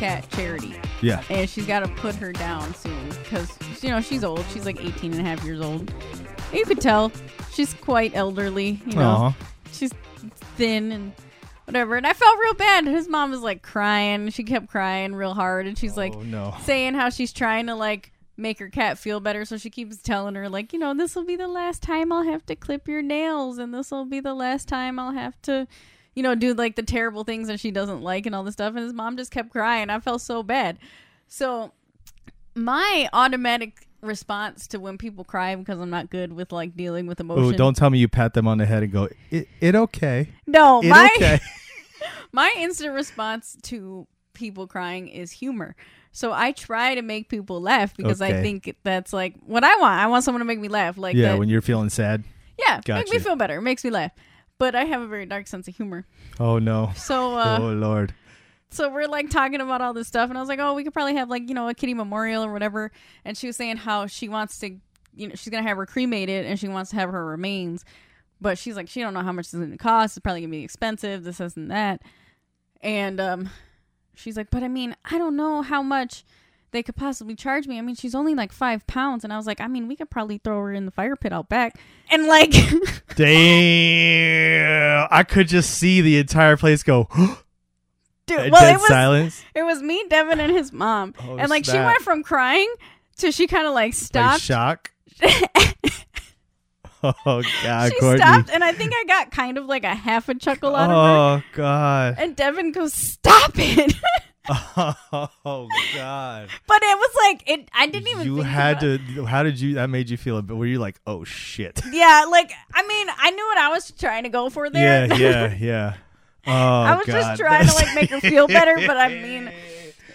cat Charity, Yeah. and she's got to put her down soon because you know she's old. She's like 18 and a half years old. You could tell she's quite elderly. You know, Aw. she's thin and whatever. And I felt real bad. His mom was like crying. She kept crying real hard, and she's like oh no. saying how she's trying to like make her cat feel better so she keeps telling her like you know this will be the last time i'll have to clip your nails and this will be the last time i'll have to you know do like the terrible things that she doesn't like and all this stuff and his mom just kept crying i felt so bad so my automatic response to when people cry because i'm not good with like dealing with emotion Oh, don't tell me you pat them on the head and go, it, it okay. no It my okay. my instant response to people crying is humor. So I try to make people laugh because I think that's like what I want. I want someone to make me laugh. Like yeah, that, when you're feeling sad. yeah, make me feel better. It makes me laugh. But I have a very dark sense of humor. Oh no. So uh oh lord. so we're like talking about all this stuff and I was like, "Oh, we could probably have like, you know, a kitty memorial or whatever." And she was saying how she wants to you know, she's going to have her cremated and she wants to have her remains. But she's like, she don't know how much it's going to cost. It's probably going to be expensive, this, this, and that. And um, she's like, but I mean, I don't know how much they could possibly charge me. I mean, she's only like five pounds. And I was like, I mean, we could probably throw her in the fire pit out back. And like, Damn. I could just see the entire place go dude, dead well, it was, silence. it was me, Devin, and his mom. Oh, and like, she went from crying to she kind of like Like stopped. shock. oh god, she Courtney. stopped, and I think I got kind of like a half a chuckle out of her. Oh god. And Devin goes, "Stop it!" Oh god. but it was like it. I didn't even. You had to how did you that made you feel but were you like, "Oh shit." Yeah, like I mean, I knew what I was trying to go for there. Yeah, yeah, yeah. Oh I was god. just trying to like make her feel better, but I mean,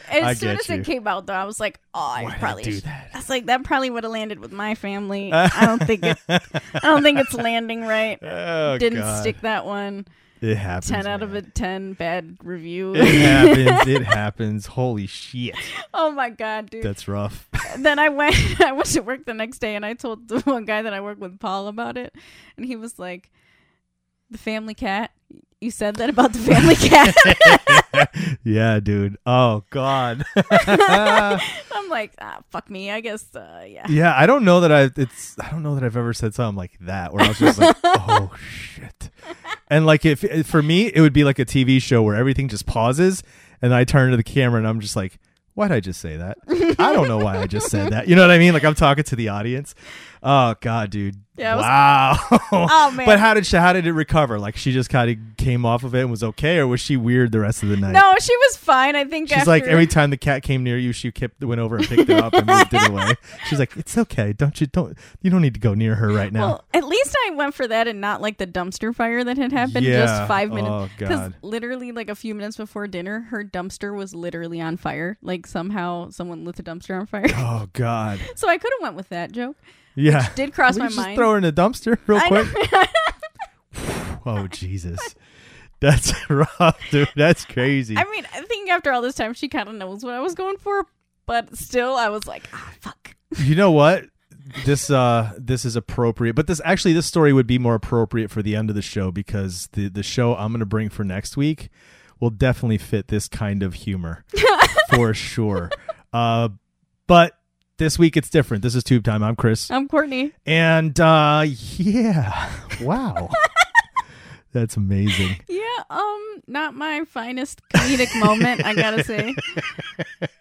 as I soon as you. it came out, though, I was like, "Oh, I Why probably do that? I was like, that probably would have landed with my family. I don't think it. I don't think it's landing right. Oh, Didn't God. stick that one. It happens. Ten out of a ten bad review. It happens. It happens. Holy shit. oh my god, dude. That's rough. then I went I went to work the next day and I told the one guy that I work with Paul about it and he was like the family cat you said that about the family cat yeah, dude. Oh god. I'm like ah fuck me I guess uh, yeah yeah, I don't know that I it's I don't know that I've ever said something like that where I was just like, "Oh shit." And like if for me it would be like a TV show where everything just pauses and I turn to the camera and I'm just like, "Why'd I just say that?" I don't know why I just said that. You know what I mean? Like I'm talking to the audience. Oh god, dude. Yeah, it was- wow. Oh, man. But how did she how did it recover? Like she just kind of came off of it and was okay or was she weird the rest of the night? no she was fine I think She's after, like every time the cat came near you, she kept went over and picked it up and moved it away. She's like, "It's okay. Don't you don't you don't need to go near her right now." well at least I went for that and not like the dumpster fire that had happened Yeah. just five minutes Oh, because God. literally like a few minutes before dinner her dumpster was literally on fire like somehow someone lit the dumpster on fire oh God, so I could have went with that joke yeah. did cross my just mind throw her in the dumpster real I quick. Oh Jesus, that's rough, dude. That's crazy. I mean, I think after all this time, she kind of knows what I was going for, but still, I was like, ah, fuck. you know what? This uh this is appropriate, but this actually this story would be more appropriate for the end of the show because the the show I'm going to bring for next week will definitely fit this kind of humor for sure. Uh, but this week it's different. This is Tube Time. I'm Chris, I'm Courtney. and uh, yeah, wow. That's amazing. Yeah, um, not my finest comedic moment, I gotta say.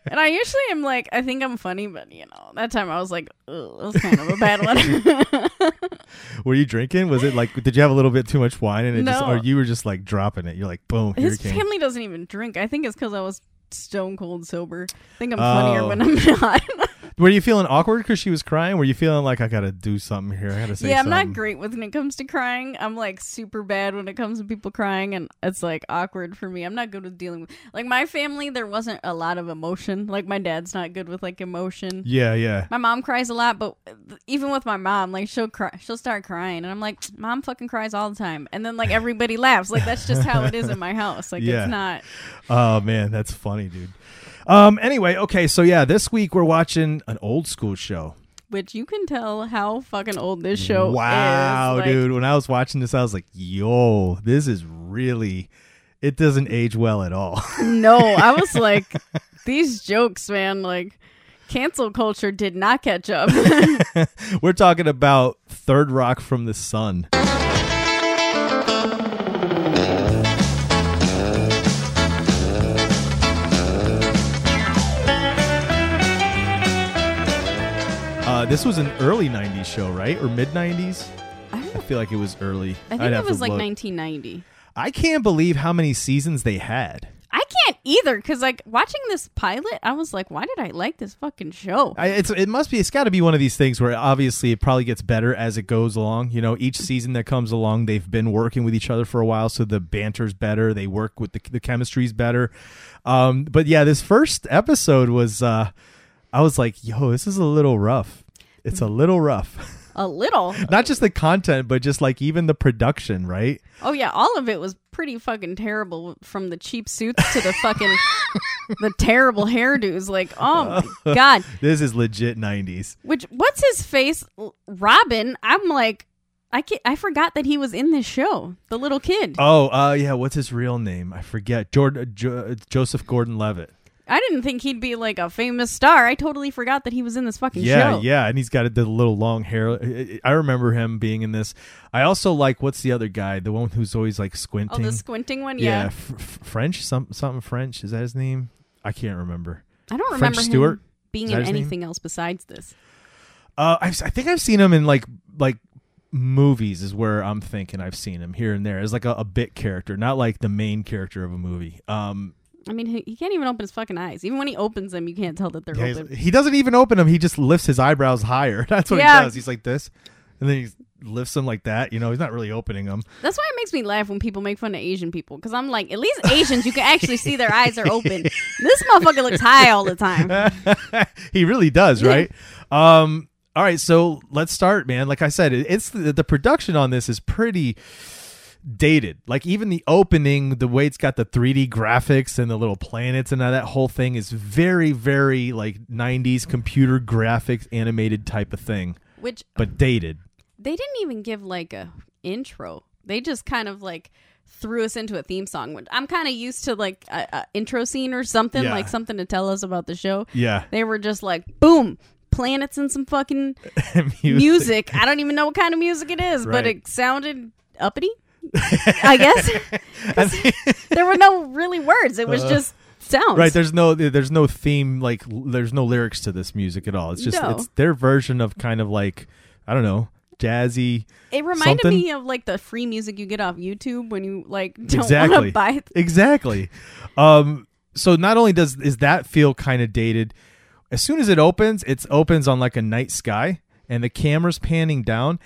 And I usually am like, I think I'm funny, but you know, that time I was like, Ugh, that was kind of a bad one. Were you drinking? Was it like? Did you have a little bit too much wine and it just, or you were just like dropping it? You're like, boom, here His it family doesn't even drink. I think it's because I was stone cold sober. I think I'm oh. funnier Oh. when I'm not. Were you feeling awkward because she was crying? Were you feeling like I gotta do something here? I gotta say yeah, I'm something. not great when it comes to crying. I'm like super bad when it comes to people crying, and it's like awkward for me. I'm not good with dealing with like my family. There wasn't a lot of emotion. Like my dad's not good with like emotion. Yeah, yeah. My mom cries a lot, but uh, even with my mom, like she'll cry, she'll start crying, and I'm like, mom fucking cries all the time, and then like everybody laughs. Like that's just how it is in my house. Like Yeah. it's not. Oh man, that's funny, dude. Um. Anyway, okay. So yeah, this week we're watching an old school show. Which you can tell how fucking old this show wow, is. Like, dude. When I was watching this, I was like, "Yo, this is really." It doesn't age well at all. No, I was like, these jokes, man, like cancel culture did not catch up. we're talking about Third Rock from the Sun. Uh, this was an early '90s show, right, or mid '90s? I, I feel like it was early. I I'd think it was like look. 1990. I can't believe how many seasons they had. I can't either because, like, watching this pilot, I was like, why did I like this fucking show? I, it's it must be it's got to be one of these things where obviously it probably gets better as it goes along. You know, each season that comes along, they've been working with each other for a while, so the banter's better. They work with the the chemistry's better. Um, but yeah, this first episode was uh, I was like, yo, this is a little rough. It's a little rough. A little. Not just the content, but just like even the production, right? Oh yeah, all of it was pretty fucking terrible. From the cheap suits to the fucking the terrible hairdos. Like, oh my uh, god. This is legit '90s. Which what's his face? Robin. I'm like, I can I forgot that he was in this show. The little kid. Oh, uh, yeah. What's his real name? I forget. Jordan, uh, jo- uh, Joseph Gordon-Levitt. I didn't think he'd be like a famous star. I totally forgot that he was in this fucking Yeah, show. yeah, and he's got the little long hair. I remember him being in this. I also like what's the other guy, the one who's always like Oh, squinting. the squinting one. yeah, Yeah, F- F- French, some something French. Is that his name? I can't remember. I don't French remember Stewart? him being in his name? anything else besides this. Uh, I've, I think I've seen him in like like movies. Is where I'm thinking I've seen him here and there as like a, a bit character, not like the main character of a movie. Um, I mean, he, he can't even open his fucking eyes. Even when he opens them, you can't tell that they're yeah, open. he doesn't even open them. He just lifts his eyebrows higher. That's what Yeah. he does. He's like this, and then he lifts them like that. You know, he's not really opening them. That's why it makes me laugh when people make fun of Asian people. Because I'm like, at least Asians, you can actually see their eyes are open. This motherfucker looks high all the time. he really does, right? Um, all right, so let's start, man. Like I said, it's the, the production on this is pretty dated. Like even the opening, the way it's got the 3D graphics and the little planets and that whole thing is very, very like 90s computer graphics animated type of thing, Which but dated. they didn't even give like a intro. They just kind of like threw us into a theme song. Which I'm kind of used to like a, a intro scene or something, Yeah. like something to tell us about the show. Yeah. They were just like, boom, planets and some fucking music. I don't even know what kind of music it is, but it sounded uppity. I guess there were no really words. It was just sounds. Uh, Right, there's no there's no theme like l- there's no lyrics to this music at all. It's just No. it's their version of kind of like I don't know, jazzy. It reminded something- me of like the free music you get off YouTube when you like don't want Exactly. to buy. Exactly. Um so not only does is that feel kind of dated, as soon as it opens, it opens on like a night sky and the camera's panning down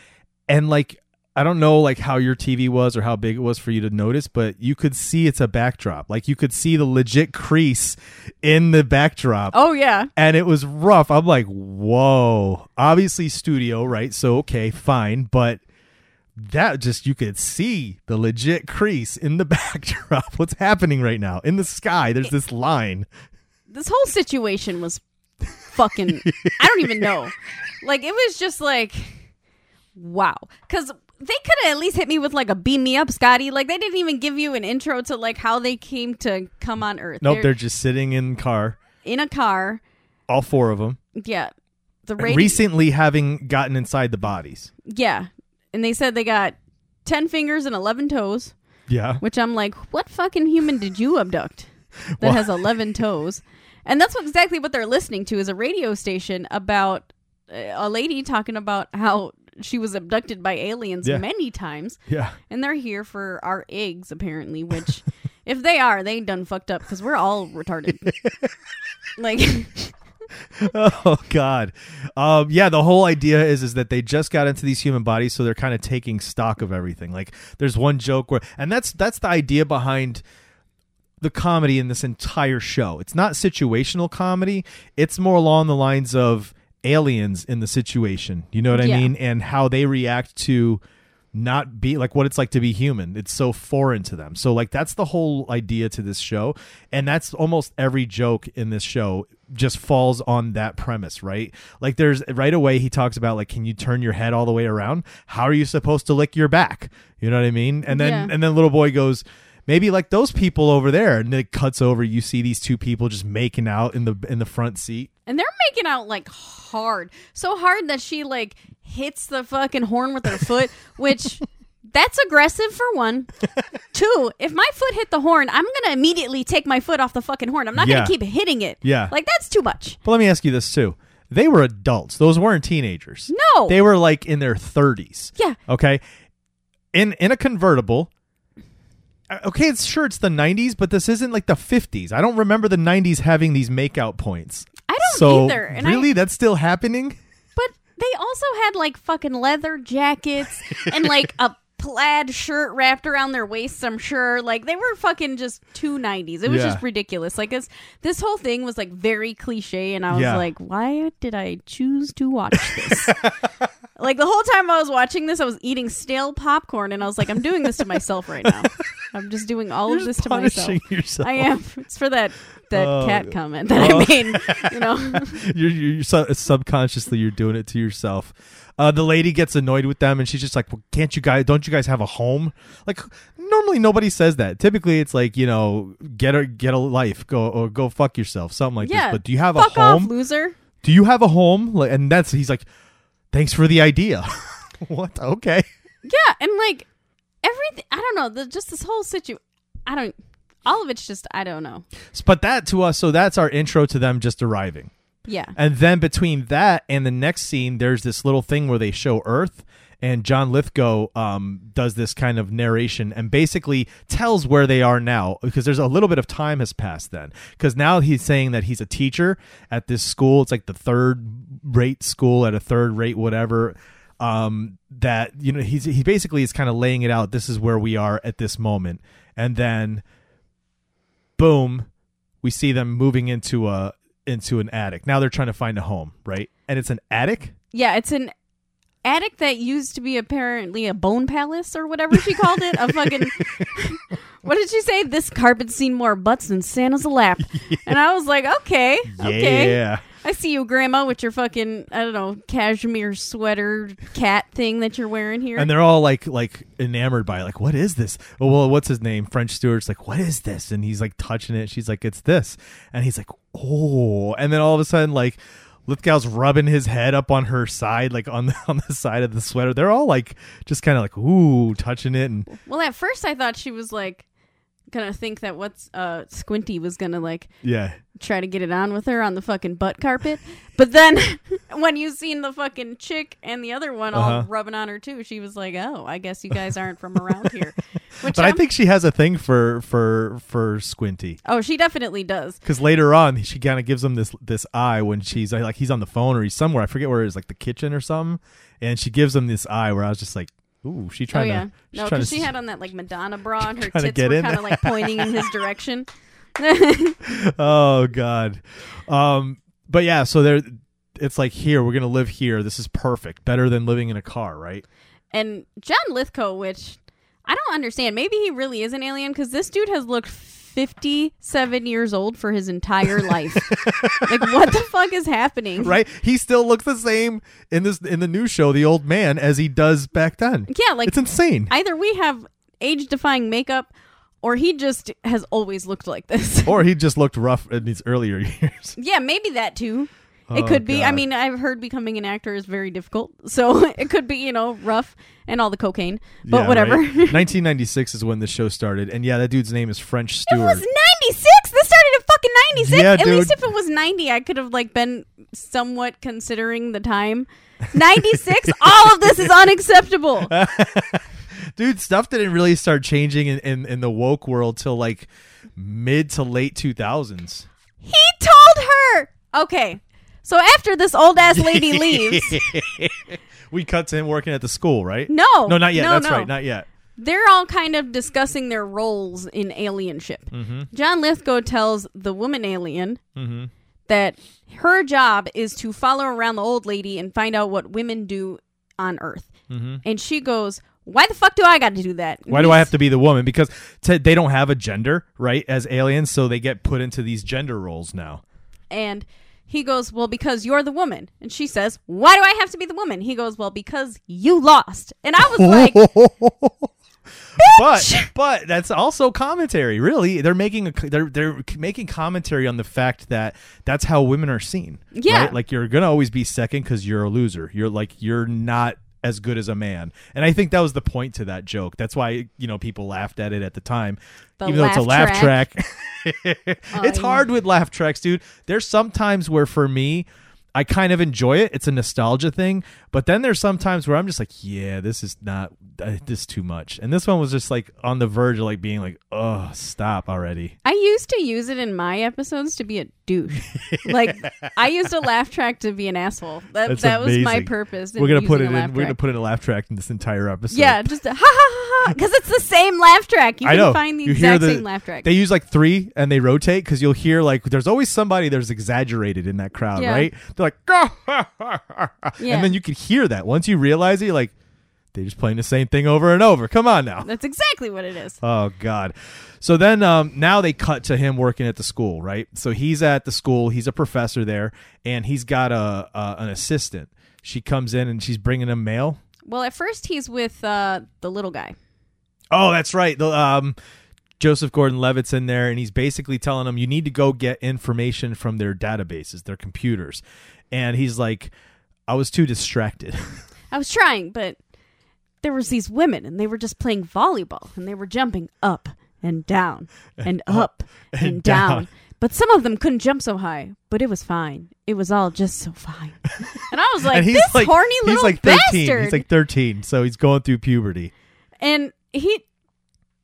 and like I don't know like how your TV was or how big it was for you to notice, but you could see it's a backdrop. Like you could see the legit crease in the backdrop. Oh yeah, and it was rough. I'm like, whoa. Obviously, studio, right? So, okay, fine. But that just, you could see the legit crease in the backdrop. What's happening right now? In the sky, there's this line. this whole situation was fucking. I don't even know. Like it was just like, wow. Because they could have at least hit me with like a beam me up, Scotty. Like they didn't even give you an intro to like how they came to come on Earth. Nope, They're they're just sitting in car, in a car. all four of them. Yeah, the radio. Recently having gotten inside the bodies. Yeah. And they said they got 10 fingers and 11 toes. Yeah. which I'm like, what fucking human did you abduct that Well- has 11 toes? And that's what, exactly what they're listening to is a radio station about uh, a lady talking about how she was abducted by aliens Yeah. many times, Yeah. and they're here for our eggs apparently. Which, if they are, they done fucked up because we're all retarded. like, oh god um yeah the whole idea is is that they just got into these human bodies so they're kind of taking stock of everything like there's one joke where and that's that's the idea behind the comedy in this entire show it's not situational comedy it's more along the lines of aliens in the situation you know what Yeah. i mean and how they react to not be like what it's like to be human. It's so foreign to them. So like that's the whole idea to this show, and that's almost every joke in this show just falls on that premise, right? Like there's right away he talks about like can you turn your head all the way around? How are you supposed to lick your back? You know what I mean? And then Yeah. and then little boy goes Maybe like those people over there, and it cuts over. You see these two people just making out in the in the front seat. And they're making out like hard, so hard that she like hits the fucking horn with her foot, which. That's aggressive for one. Two, if my foot hit the horn, I'm gonna immediately take my foot off the fucking horn. I'm not Yeah. gonna keep hitting it. Yeah. Like that's too much. But let me ask you this too: they were adults; those weren't teenagers. No. They were like in their thirties. Yeah. Okay. In in a convertible. Uh, Okay, it's sure it's the 90s, but this isn't like the 50s. I don't remember the 90s having these makeout points. I don't so either. And I- really, that's still happening. But they also had like fucking leather jackets and like a plaid shirt wrapped around their waists, I'm sure. Like they were fucking just two nineties. It was Yeah. just ridiculous. Like this this whole thing was like very cliche and I was Yeah. like, why did I choose to watch this? like the whole time I was watching this, I was eating stale popcorn and I was like, I'm doing this to myself right now. I'm just doing all You're of this to myself. yourself. I am. It's for that that Oh. cat comment that Oh. I made. You know. you're, you're su- subconsciously you're doing it to yourself. Uh, the lady gets annoyed with them, and she's just like, well, "Can't you guys? Don't you guys have a home?" Like normally nobody says that. Typically, it's like you know, get a get a life, go or go fuck yourself, something like yeah. this. But do you have a home? off, loser. do you have a home? Like, and that's he's like, "Thanks for the idea." what? Okay. Yeah, and like everything, I don't know. The, just this whole situation, I don't. All of it's just I don't know. But that to us, so that's our intro to them just arriving. Yeah, And then between that and the next scene, there's this little thing where they show Earth, and John Lithgow um, does this kind of narration and basically tells where they are now because there's a little bit of time has passed then. Because now he's saying that he's a teacher at this school. It's like the third rate school at a third rate whatever. Um, that you know he's he basically is kind of laying it out. This is where we are at this moment, and then boom, we see them moving into a into an attic. Now they're trying to find a home, right? And it's an attic. yeah. It's an attic that used to be apparently a bone palace or whatever she called it. A fucking. what did she say? This carpet's seen more butts than Santa's lap. And I was like, okay, okay. I see you, Grandma, with your fucking I don't know cashmere sweater cat thing that you're wearing here. And they're all like like enamored by it. like what is this? Oh well, what's his name? French Stewart's like what is this? And he's like touching it. She's like it's this, and he's like oh. And then all of a sudden like Lithgow's rubbing his head up on her side, like on the on the side of the sweater. They're all like just kind of like ooh, touching it, and Well, at first I thought she was like gonna think that what's uh Squinty was gonna like yeah, try to get it on with her on the fucking butt carpet. But then when you seen the fucking chick and the other one all Uh-huh. rubbing on her too, she was like, "Oh, I guess you guys aren't from around here." Which but I I'm- think she has a thing for for for Squinty. oh, she definitely does. Because later on, she kind of gives him this this eye when she's like he's on the phone or he's somewhere. I forget where it is, like the kitchen or something. And she gives him this eye where I was just like, "Ooh, she Oh trying yeah, to." no, because she had on that like Madonna bra and her tits get were in kind of like pointing in his direction. oh god. Um. But yeah, so there, it's like here we're gonna live here. This is perfect, better than living in a car, right? and John Lithgow, which I don't understand. Maybe he really is an alien because this dude has looked 57 years old for his entire life. like, what the fuck is happening? Right? He still looks the same in this in the new show, the old man, as he does back then. Yeah, like it's insane. either we have age defying makeup or he just has always looked like this. or he just looked rough in these earlier years. yeah, maybe that too. It Oh, could be. I God. mean, I've heard becoming an actor is very difficult, so it could be, you know, rough and all the cocaine. But Yeah, whatever. right? 1996 is when the show started, and yeah, that dude's name is French Stewart. It was 96. This started in fucking 96. Yeah, At least if it was 90, I could have like been somewhat considering the time. 96. all of this is unacceptable. Dude, stuff didn't really start changing in, in, in the woke world till like mid to late 2000s. He told her. Okay. So after this old ass lady leaves, we cut to him working at the school, right? no, No, not yet. no, That's no. right, not yet. they're all kind of discussing their roles in alienship. Mm-hmm. John Lithgow tells the woman alien Mm-hmm. that her job is to follow around the old lady and find out what women do on Earth. Mm-hmm. And she goes, "Why the fuck do I got to do that? Why do I have to be the woman? Because t- they don't have a gender, right, as aliens, so they get put into these gender roles now. And he goes, "Well, because you're the woman." And she says, "Why do I have to be the woman?" He goes, "Well, because you lost." And I was like, but but that's also commentary. Really, they're making a they're they're making commentary on the fact that that's how women are seen. Yeah. right? like you're gonna always be second because you're a loser. You're like you're not as good as a man, and I think that was the point to that joke. That's why you know people laughed at it at the time, The even though it's a laugh laugh track. Oh, it's I- hard with laugh tracks, dude. There's some times where for me. I kind of enjoy it. It's a nostalgia thing, but then there's some times where I'm just like, yeah, this is not uh, this too much. And this one was just like on the verge of like being like, oh, stop already. I used to use it in my episodes to be a douche. like I used a laugh track to be an asshole. That That's that was my purpose. we're gonna put it in. laugh We're gonna put in a laugh track in this entire episode. Yeah, just a ha ha ha ha because it's the same laugh track. You I can know. find the You hear exact the- same laugh track. They use like three and they rotate because you'll hear like there's always somebody there's exaggerated in that crowd, Yeah. right? They're like, "Go!" Yeah. and then you can hear that. Once you realize it, you're like, they're just playing the same thing over and over. Come on now. That's exactly what it is. Oh God. So then um, now they cut to him working at the school, right? So he's at the school. He's a professor there, and he's got a, a an assistant. She comes in and she's bringing him mail. Well, at first he's with uh, the little guy. Oh, that's right. The um, Joseph Gordon-Levitt's in there, and he's basically telling them you need to go get information from their databases, their computers, and he's like, I was too distracted. I was trying, but there was these women, and they were just playing volleyball, and they were jumping up and down and up and, and down. down. But some of them couldn't jump so high. But it was fine. It was all just so fine. And I was like, and he's this like, horny he's little like 13. bastard. He's like 13, so he's going through puberty. and he,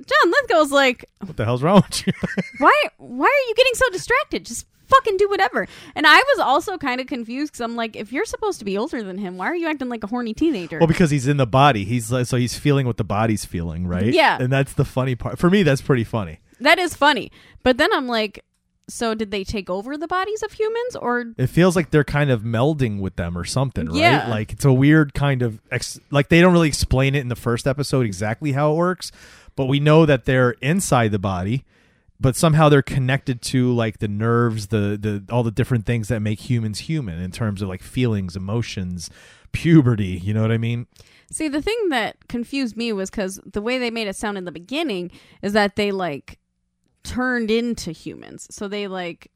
John Lithgow's like, What the hell's wrong with you? why why are you getting so distracted just fucking do whatever and i was also kind of confused because i'm like if you're supposed to be older than him why are you acting like a horny teenager Well, because he's in the body. He's like, so he's feeling what the body's feeling, right? Yeah. And that's the funny part. For me, that's pretty funny. that is funny but then i'm like so did they take over the bodies of humans or It feels like they're kind of melding with them or something, right? Yeah. Like it's a weird kind of ex- like they don't really explain it in the first episode exactly how it works, but we know that they're inside the body, but somehow they're connected to like the nerves, the the all the different things that make humans human in terms of like feelings, emotions, puberty, you know what I mean? see the thing that confused me was because the way they made it sound in the beginning is that they like turned into humans so they like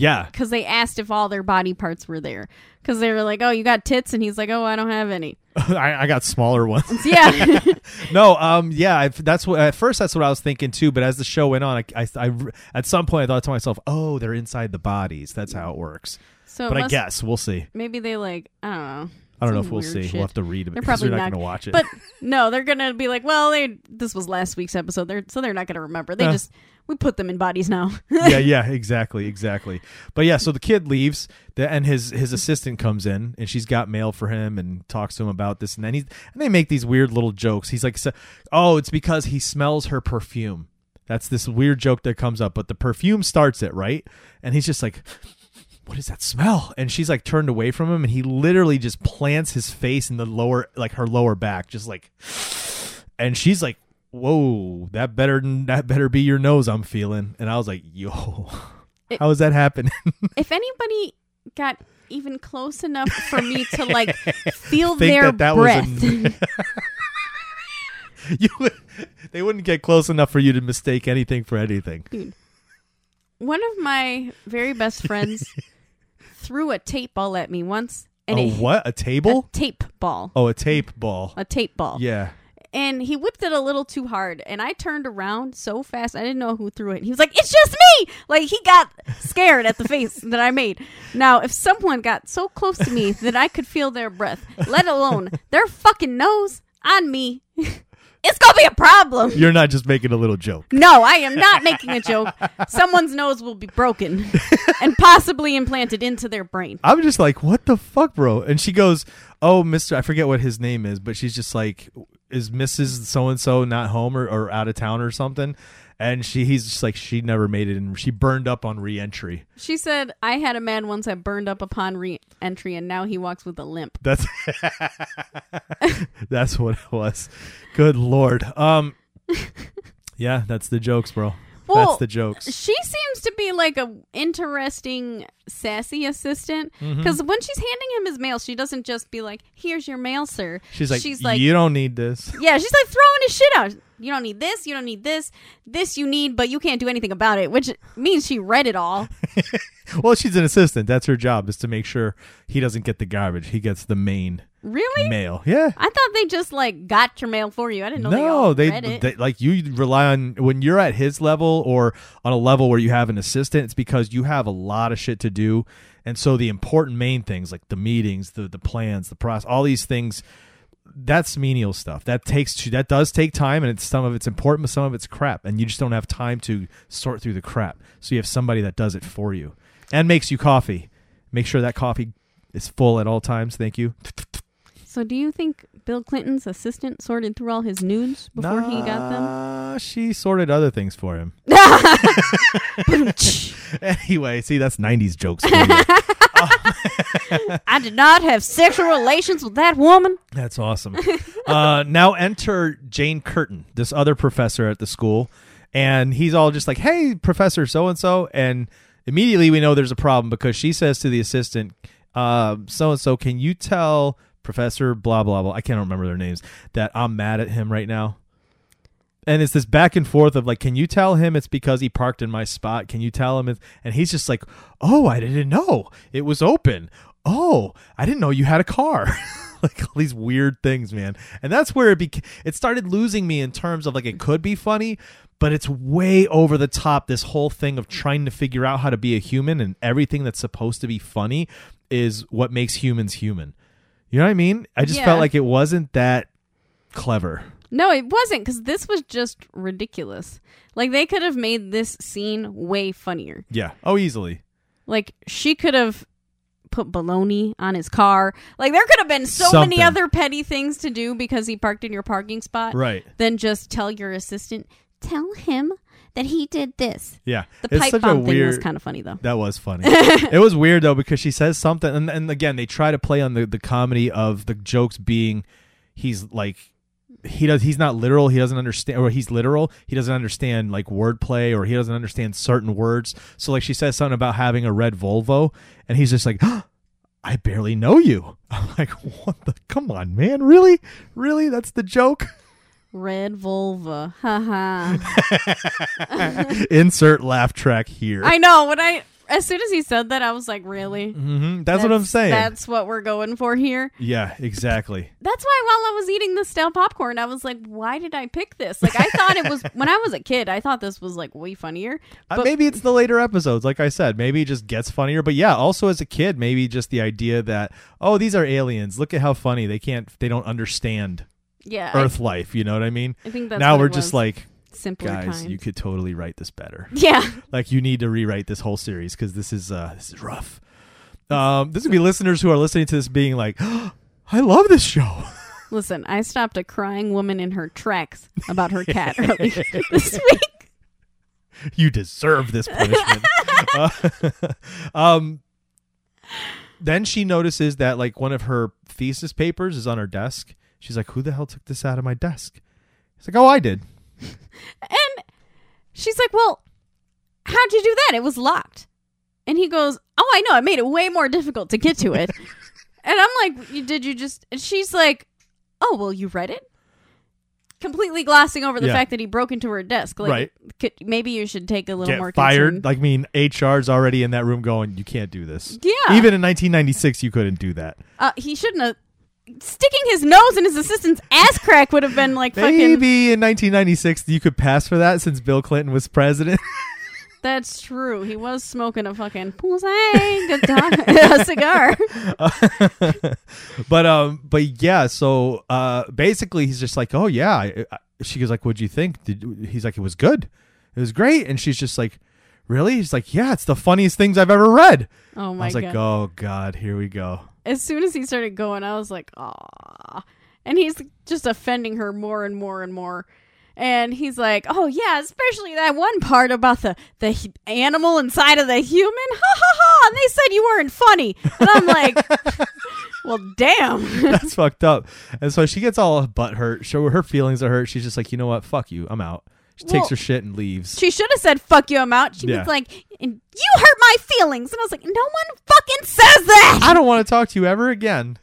Yeah. because they asked if all their body parts were there because they were like oh you got tits and he's like oh i don't have any I, I got smaller ones. yeah no, um, yeah, I, that's what at first that's what I was thinking too. But as the show went on, I, I, I- at some point I thought to myself, oh, they're inside the bodies. That's how it works. so but I guess we'll see. maybe they like i don't know I don't know if we'll see. shit. We'll have to read it They're probably not not- going to watch it. But no, they're gonna be like, well, they this was last week's episode. They're so they're not gonna remember. They Uh. just we put them in bodies now. yeah, yeah, exactly, exactly. But yeah, so the kid leaves, and his his assistant comes in, and she's got mail for him, and talks to him about this, and then he and they make these weird little jokes. He's like, "Oh, it's because he smells her perfume." That's this weird joke that comes up, but the perfume starts it right, and he's just like. What is that smell? And she's like turned away from him, and he literally just plants his face in the lower, like her lower back, just like. And she's like, "Whoa, that better that better be your nose." I'm feeling, and I was like, "Yo, It- how is that happening?" if anybody got even close enough for me to like feel Think their that that was breath, a- you would, they wouldn't get close enough for you to mistake anything for anything. Dude, one of my very best friends threw a tape ball at me once. And oh, it what? A A table? tape ball. Oh, a tape ball. A tape ball. Yeah. And he whipped it a little too hard. And I turned around so fast, I didn't know who threw it. He was like, It's just me! Like, he got scared at the face that I made. Now, if someone got so close to me that I could feel their breath, let alone their fucking nose on me, it's gonna be a problem. You're not just making a little joke. No, I am not making a joke. Someone's nose will be broken and possibly implanted into their brain. I'm just like, what the fuck, bro? And she goes, oh, Mister, I forget what his name is, but she's just like, is Mrs. So and So not home or, or out of town or something? And she, he's just like, she never made it, and she burned up on re-entry. She said, I had a man once that burned up upon re entry and now he walks with a limp. That's that's what it was. Good lord. Um, yeah, that's the jokes, bro. Well, that's the jokes. She seems to be like a interesting, sassy assistant Mm-hmm. because when she's handing him his mail, she doesn't just be like, "Here's your mail, sir." She's like, she's like, you don't need this. yeah, she's like throwing his shit out. You don't need this. You don't need this. This you need, but you can't do anything about it, which means she read it all. Well, she's an assistant. That's her job is to make sure he doesn't get the garbage. He gets the main Really? mail. Yeah. I thought they just like got your mail for you. I didn't know they No, all they, they like you rely on when you're at his level or on a level where you have an assistant. It's because you have a lot of shit to do, and so the important main things like the meetings, the the plans, the process, all these things. That's menial stuff. That takes that does take time, and it's some of it's important, but some of it's crap, and you just don't have time to sort through the crap. So you have somebody that does it for you and makes you coffee. Make sure that coffee is full at all times. Thank you. So, do you think Bill Clinton's assistant sorted through all his nudes before he got them? She sorted other things for him. anyway, see, that's 90s jokes for you. I did not have sexual relations with that woman. That's awesome. Uh, now enter Jane Curtin, this other professor at the school, and he's all just like, "Hey, Professor so and so," and immediately we know there's a problem because she says to the assistant, "So and so, can you tell Professor blah blah blah? I can't remember their names that I'm mad at him right now." And it's this back and forth of like, can you tell him it's because he parked in my spot? Can you tell him? It's, and he's just like, oh, I didn't know it was open. Oh, I didn't know you had a car. like all these weird things, man. And that's where it beca- it started losing me in terms of like it could be funny, but it's way over the top. This whole thing of trying to figure out how to be a human and everything that's supposed to be funny is what makes humans human. You know what I mean? I just Yeah. felt like it wasn't that clever. No, it wasn't because this was just ridiculous. Like they could have made this scene way funnier. Yeah. Oh, easily. Like she could have put baloney on his car. Like there could have been so Something. many other petty things to do because he parked in your parking spot. Right. Than just tell your assistant, tell him that he did this. Yeah. The It's pipe such a bomb thing was kind of funny though. That was funny. it was weird though because she says something, and, and again they try to play on the the comedy of the jokes being he's like he does he's not literal he doesn't understand or he's literal he doesn't understand like wordplay or he doesn't understand certain words so like she says something about having a red volvo and he's just like i barely know you i'm like what the come on man really really that's the joke Red vulva. Haha. insert laugh track here I know. When I as soon as he said that, I was like, really? hmm that's, what i'm saying That's what we're going for here. yeah exactly That's why while I was eating the stale popcorn, I was like, why did I pick this? Like I thought it was when I was a kid, I thought this was like way funnier. Uh, But maybe it's the later episodes, like I said. Maybe it just gets funnier. But yeah, also as a kid, maybe just the idea that oh, these are aliens. Look at how funny they can't, they don't understand yeah, I, Earth life. You know what I mean? I think that's now we're just like, simpler guys, kind. you could totally write this better. yeah. like you need to rewrite this whole series because this is uh this is rough. Um, this would be listeners who are listening to this being like, I love this show. Listen, I stopped a crying woman in her tracks about her cat earlier this week. you deserve this punishment. Uh, um, then she notices that like one of her thesis papers is on her desk. She's like, "Who the hell took this out of my desk?" He's like, "Oh, I did." And she's like, Well, how'd you do that? It was locked. And he goes, Oh, I know. I made it way more difficult to get to it. and I'm like, Did you just. And she's like, Oh, well, you read it? completely glossing over the Yeah. fact that he broke into her desk. Like, Right. could, maybe you should take a little more Get fired. concern. Like, I mean, HR's already in that room going, you can't do this. Yeah. Even in 1996, you couldn't do that. Uh, he shouldn't have. Sticking his nose in his assistant's ass crack would have been like fucking. Maybe in 1996 you could pass for that since Bill Clinton was president. That's true. He was smoking a fucking pussy a cigar. but um, but yeah. So uh, basically, he's just like, oh yeah. I, I, she goes like, what'd you think? Did he's like, it was good, it was great, and she's just like, really? He's like, yeah, it's the funniest things I've ever read. Oh my I was god! like, oh god, here we go. As soon as he started going, I was like, ah. And he's just offending her more and more and more. And he's like, "Oh yeah, especially that one part about the the animal inside of the human." Ha ha ha! And they said you weren't funny, and I'm like, "Well, damn." That's fucked up. And so she gets all butt hurt. Show her feelings are hurt. She's just like, you know what? Fuck you. I'm out. She Well, takes her shit and leaves. She should have said, "Fuck you, I'm out." She Yeah. was like, "You hurt my feelings," and I was like, "No one fucking says that." I don't want to talk to you ever again.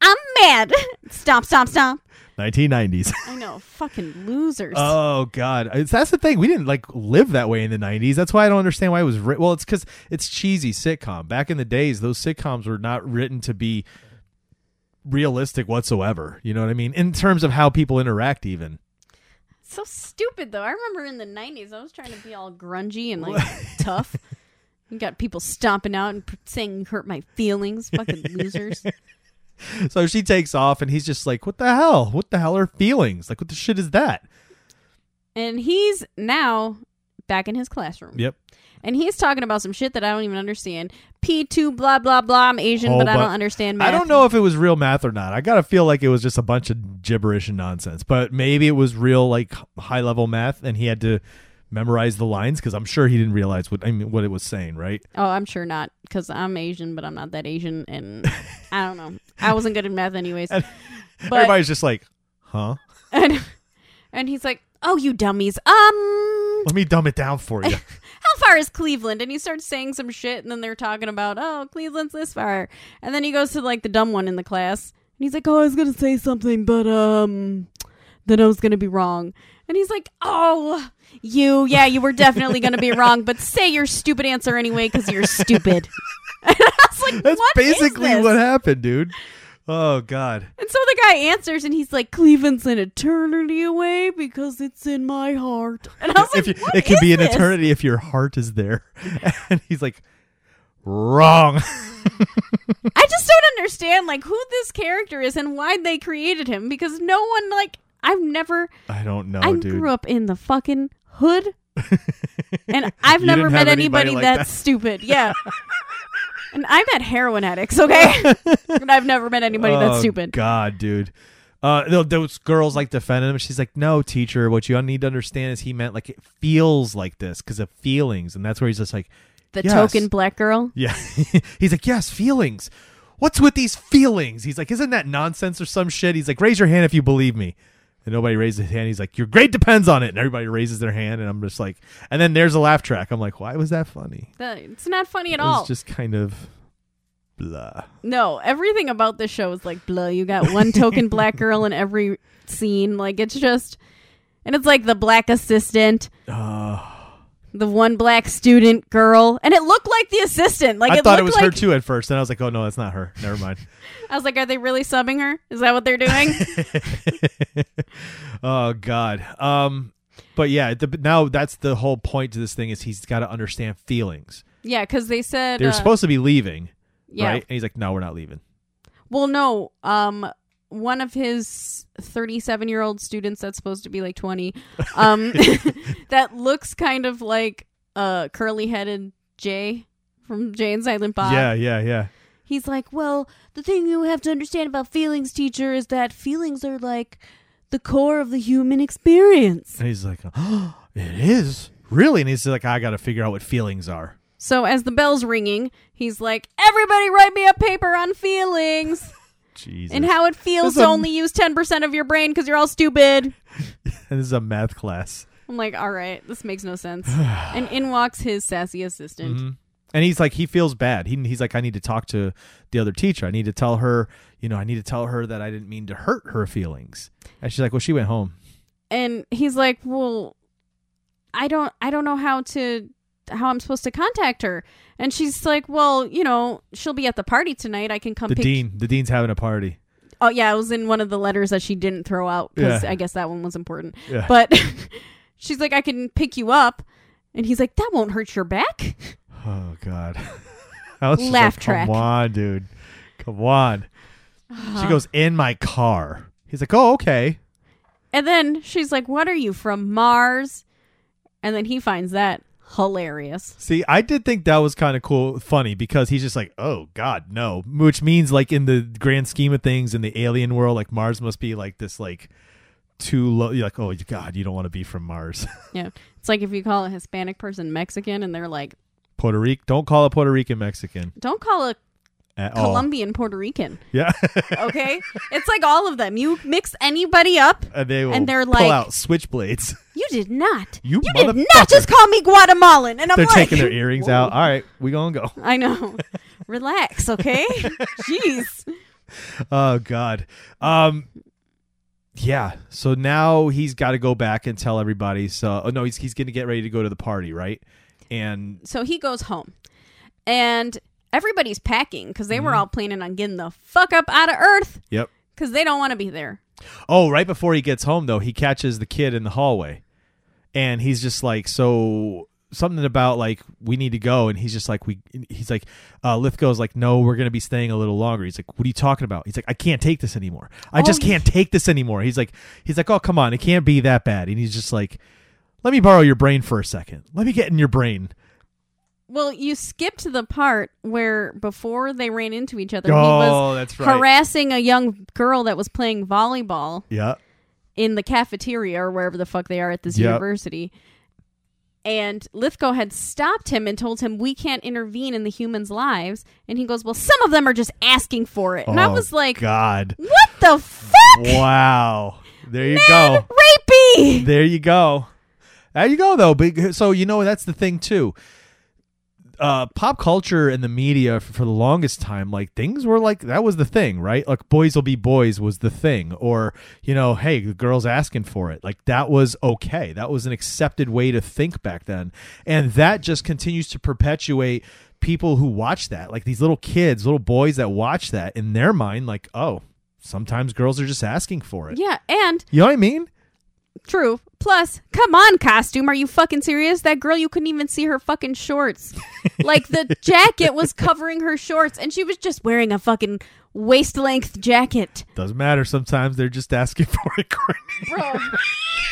I'm mad. Stop! Stop! Stop! 1990s. I know, fucking losers. Oh God, It's- that's the thing. We didn't like live that way in the '90s. That's why I don't understand why it was written. Well, it's because it's cheesy sitcom. Back in the days, those sitcoms were not written to be realistic whatsoever. You know what I mean? In terms of how people interact, even. So stupid though. I remember in the '90s, I was trying to be all grungy and like tough. You got people stomping out and saying "hurt my feelings." Fucking losers. So she takes off, and he's just like, "What the hell? What the hell are feelings? Like, what the shit is that?" and he's now back in his classroom. Yep. And he's talking about some shit that I don't even understand. P two blah blah blah. I'm Asian, Oh, but I but- don't understand math. I don't know if it was real math or not. I gotta feel like it was just a bunch of gibberish and nonsense. But maybe it was real, like high level math, and he had to memorize the lines because I'm sure he didn't realize what I mean what it was saying. Right? Oh, I'm sure not because I'm Asian, but I'm not that Asian, and I don't know. I wasn't good at math anyways. And But- Everybody's just like, "Huh? and and he's like, "Oh, you dummies. Um, Let me dumb it down for you." how far is Cleveland?" And he starts saying some shit, and then they're talking about, "Oh, Cleveland's this far," and then he goes to like the dumb one in the class, and he's like, "Oh, I was gonna say something, but um, then I was gonna be wrong." And he's like, "Oh, you, yeah, you were definitely gonna be wrong, but say your stupid answer anyway because you're stupid." and I was like, That's "What is basically this?" what happened, dude. Oh God. And so the guy answers, and he's like, "Cleveland's an eternity away because it's in my heart." And I was like, you, "What it can is be an this?" eternity if your heart is there. And he's like, "Wrong." I just don't understand like who this character is and why they created him because no one like I've never I don't know, I dude. grew up in the fucking hood and I've You never met anybody, anybody like that, that. stupid. Yeah. And I met heroin addicts, okay? and I've never met anybody oh, that's stupid. God, dude. Uh, tho- those girls like defending him. She's like, "No, teacher. What you need to understand is he meant like it feels like this because of feelings, and that's where he's just like, The yes. token black girl. yeah." he's like, "Yes, feelings. What's with these feelings?" He's like, "Isn't that nonsense or some shit?" He's like, "Raise your hand if you believe me." And nobody raises his hand. He's like, "Your grade depends on it." And everybody raises their hand, and I'm just like, and then there's a laugh track. I'm like, "Why was that funny?" It's not funny at all. It's just kind of blah. No, everything about this show is like blah. You got one token black girl in every scene. Like it's just, and it's like the black assistant, Uh, the one black student girl, and it looked like the assistant. Like I it thought it was like, her too at first, and I was like, "Oh no, that's not her. Never mind." I was like, are they really subbing her? Is that what they're doing? oh God. Um, but yeah, the, now that's the whole point to this thing is he's got to understand feelings. yeah, because they said They're uh, supposed to be leaving, yeah. right? And he's like, "No, we're not leaving." Well, no. Um, one of his thirty-seven-year-old students that's supposed to be like twenty, um, that looks kind of like uh curly-headed Jay from Jay and Silent Bob. yeah, yeah, yeah. He's like, well, the thing you have to understand about feelings, teacher, is that feelings are like the core of the human experience. And he's like, "Oh, it is really." And he's like, "I got to figure out what feelings are." So as the bell's ringing, he's like, everybody write me a paper on feelings Jesus. and how it feels to a- only use 10% of your brain because you're all stupid. this is a math class. I'm like, all right, this makes no sense. and in walks his sassy assistant. Mhm. And he's like, he feels bad. He, he's like, I need to talk to the other teacher. I need to tell her, you know, I need to tell her that I didn't mean to hurt her feelings. And she's like, well, she went home. and he's like, "Well, I don't I don't know how to how I'm supposed to contact her." And she's like, "Well, you know, she'll be at the party tonight. I can come The pick dean, the dean's having a party. Oh yeah, it was in one of the letters that she didn't throw out because Yeah. I guess that one was important. Yeah. But she's like, I can pick you up, and he's like, that won't hurt your back. Oh God. I was Laugh like, track. Come on, dude. Come on. She goes in my car. He's like, oh, okay. And then she's like, "What are you from Mars?" And then he finds that hilarious. See, I did think that was kind of cool, funny because he's just like, oh God, no. Which means, like, in the grand scheme of things, in the alien world, like Mars must be like this, like, too low. You're like, oh God, you don't want to be from Mars. Yeah, it's like if you call a Hispanic person Mexican, and they're like, Puerto Rican. Don't call a Puerto Rican Mexican "Don't call a at all. Colombian Puerto Rican." Yeah, Okay, it's like all of them. You mix anybody up, and they will And they're pull like- out switchblades. you did not. You did not just call me Guatemalan. And I'm They're like, taking their earrings Whoa. out. All right, we gonna go. I know. Relax, okay? Jeez. Oh God. Um. Yeah. So now he's got to go back and tell everybody. So oh no, he's he's gonna get ready to go to the party, right? And So he goes home, and everybody's packing because they Mm-hmm. were all planning on getting the fuck up out of Earth yep. because they don't want to be there. Oh, right before he gets home though, he catches the kid in the hallway, and he's just like, so something about like we need to go, and he's just like we. He's like, uh, Lithgow's like, no, we're gonna be staying a little longer. He's like, what are you talking about? He's like, I can't take this anymore. I Oh, just can't take this anymore. He's like, he's like, oh come on, it can't be that bad. And he's just like, let me borrow your brain for a second. Let me get in your brain. Well, you skipped the part where before they ran into each other, he oh, was Oh, that's right. harassing a young girl that was playing volleyball Yeah. in the cafeteria or wherever the fuck they are at this Yep. university. And Lithgow had stopped him and told him we can't intervene in the humans' lives. And he goes, "Well, some of them are just asking for it." And I Oh, was like, God. "What the fuck, Wow. There you go. Rapey." There you go. There you go, though. So you know that's the thing too. Uh, pop culture and the media f- for the longest time, like things were like that was the thing, right? Like boys will be boys was the thing, or you know, hey, the girl's asking for it. Like that was okay. That was an accepted way to think back then, and that just continues to perpetuate people who watch that, like these little kids, little boys that watch that in their mind, like, oh, sometimes girls are just asking for it. Yeah, and You know what I mean? True. Plus, come on, costume. Are you fucking serious? That girl, you couldn't even see her fucking shorts. like the jacket was covering her shorts, and she was just wearing a fucking waist length jacket. Doesn't matter. Sometimes they're just asking for it. Bro.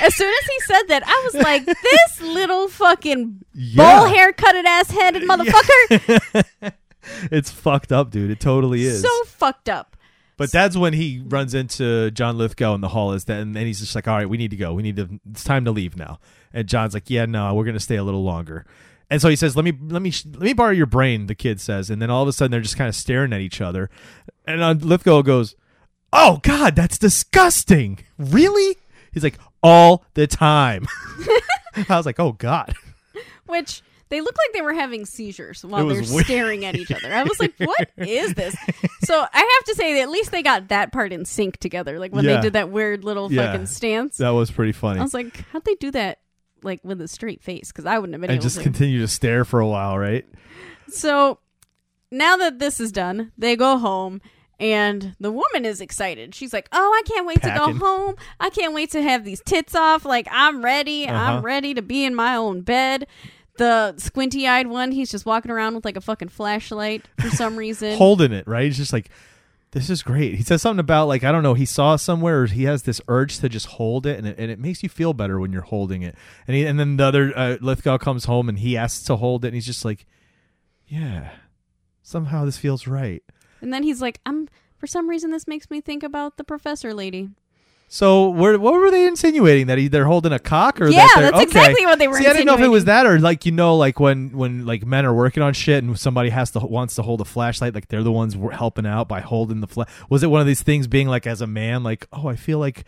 As soon as he said that, I was like, this little fucking Yeah. bowl hair cutted ass headed motherfucker. it's fucked up, dude. It totally is. So fucked up. But that's when he runs into John Lithgow in the hall. Is that, and then he's just like, "All right, we need to go. We need to. It's time to leave now." And John's like, "Yeah, no, we're gonna stay a little longer." And so he says, "Let me, let me, let me borrow your brain." The kid says, and then all of a sudden they're just kind of staring at each other, and uh, Lithgow goes, "Oh God, that's disgusting. Really?" He's like, "All the time." I was like, "Oh God." Which they looked like they were having seizures while they're weird. staring at each other. I was like, what is this? So I have to say that at least they got that part in sync together. Like when Yeah. they did that weird little Yeah. fucking stance. That was pretty funny. I was like, how'd they do that like with a straight face? Because I wouldn't have been and able just to. continue to stare for a while, right? So now that this is done, they go home and the woman is excited. She's like, "Oh, I can't wait Packing. to go home. I can't wait to have these tits off. Like I'm ready. Uh-huh. I'm ready to be in my own bed." The squinty-eyed one, he's just walking around with like a fucking flashlight for some reason. Holding it, right? He's just like, this is great. He says something about like I don't know. He saw somewhere, or he has this urge to just hold it, and it, and it makes you feel better when you're holding it. And he, and then the other uh, Lithgow comes home and he asks to hold it, and he's just like, yeah, somehow this feels right. and then he's like, "I'm for some reason this makes me think about the professor lady." So what were they insinuating that he, they're holding a cock or yeah, that they're, that's okay. exactly what they were See, I didn't know if it was that or like you know, like when when like men are working on shit and somebody has to wants to hold a flashlight, like they're the ones helping out by holding the flash. Was it one of these things being like as a man, like oh, I feel like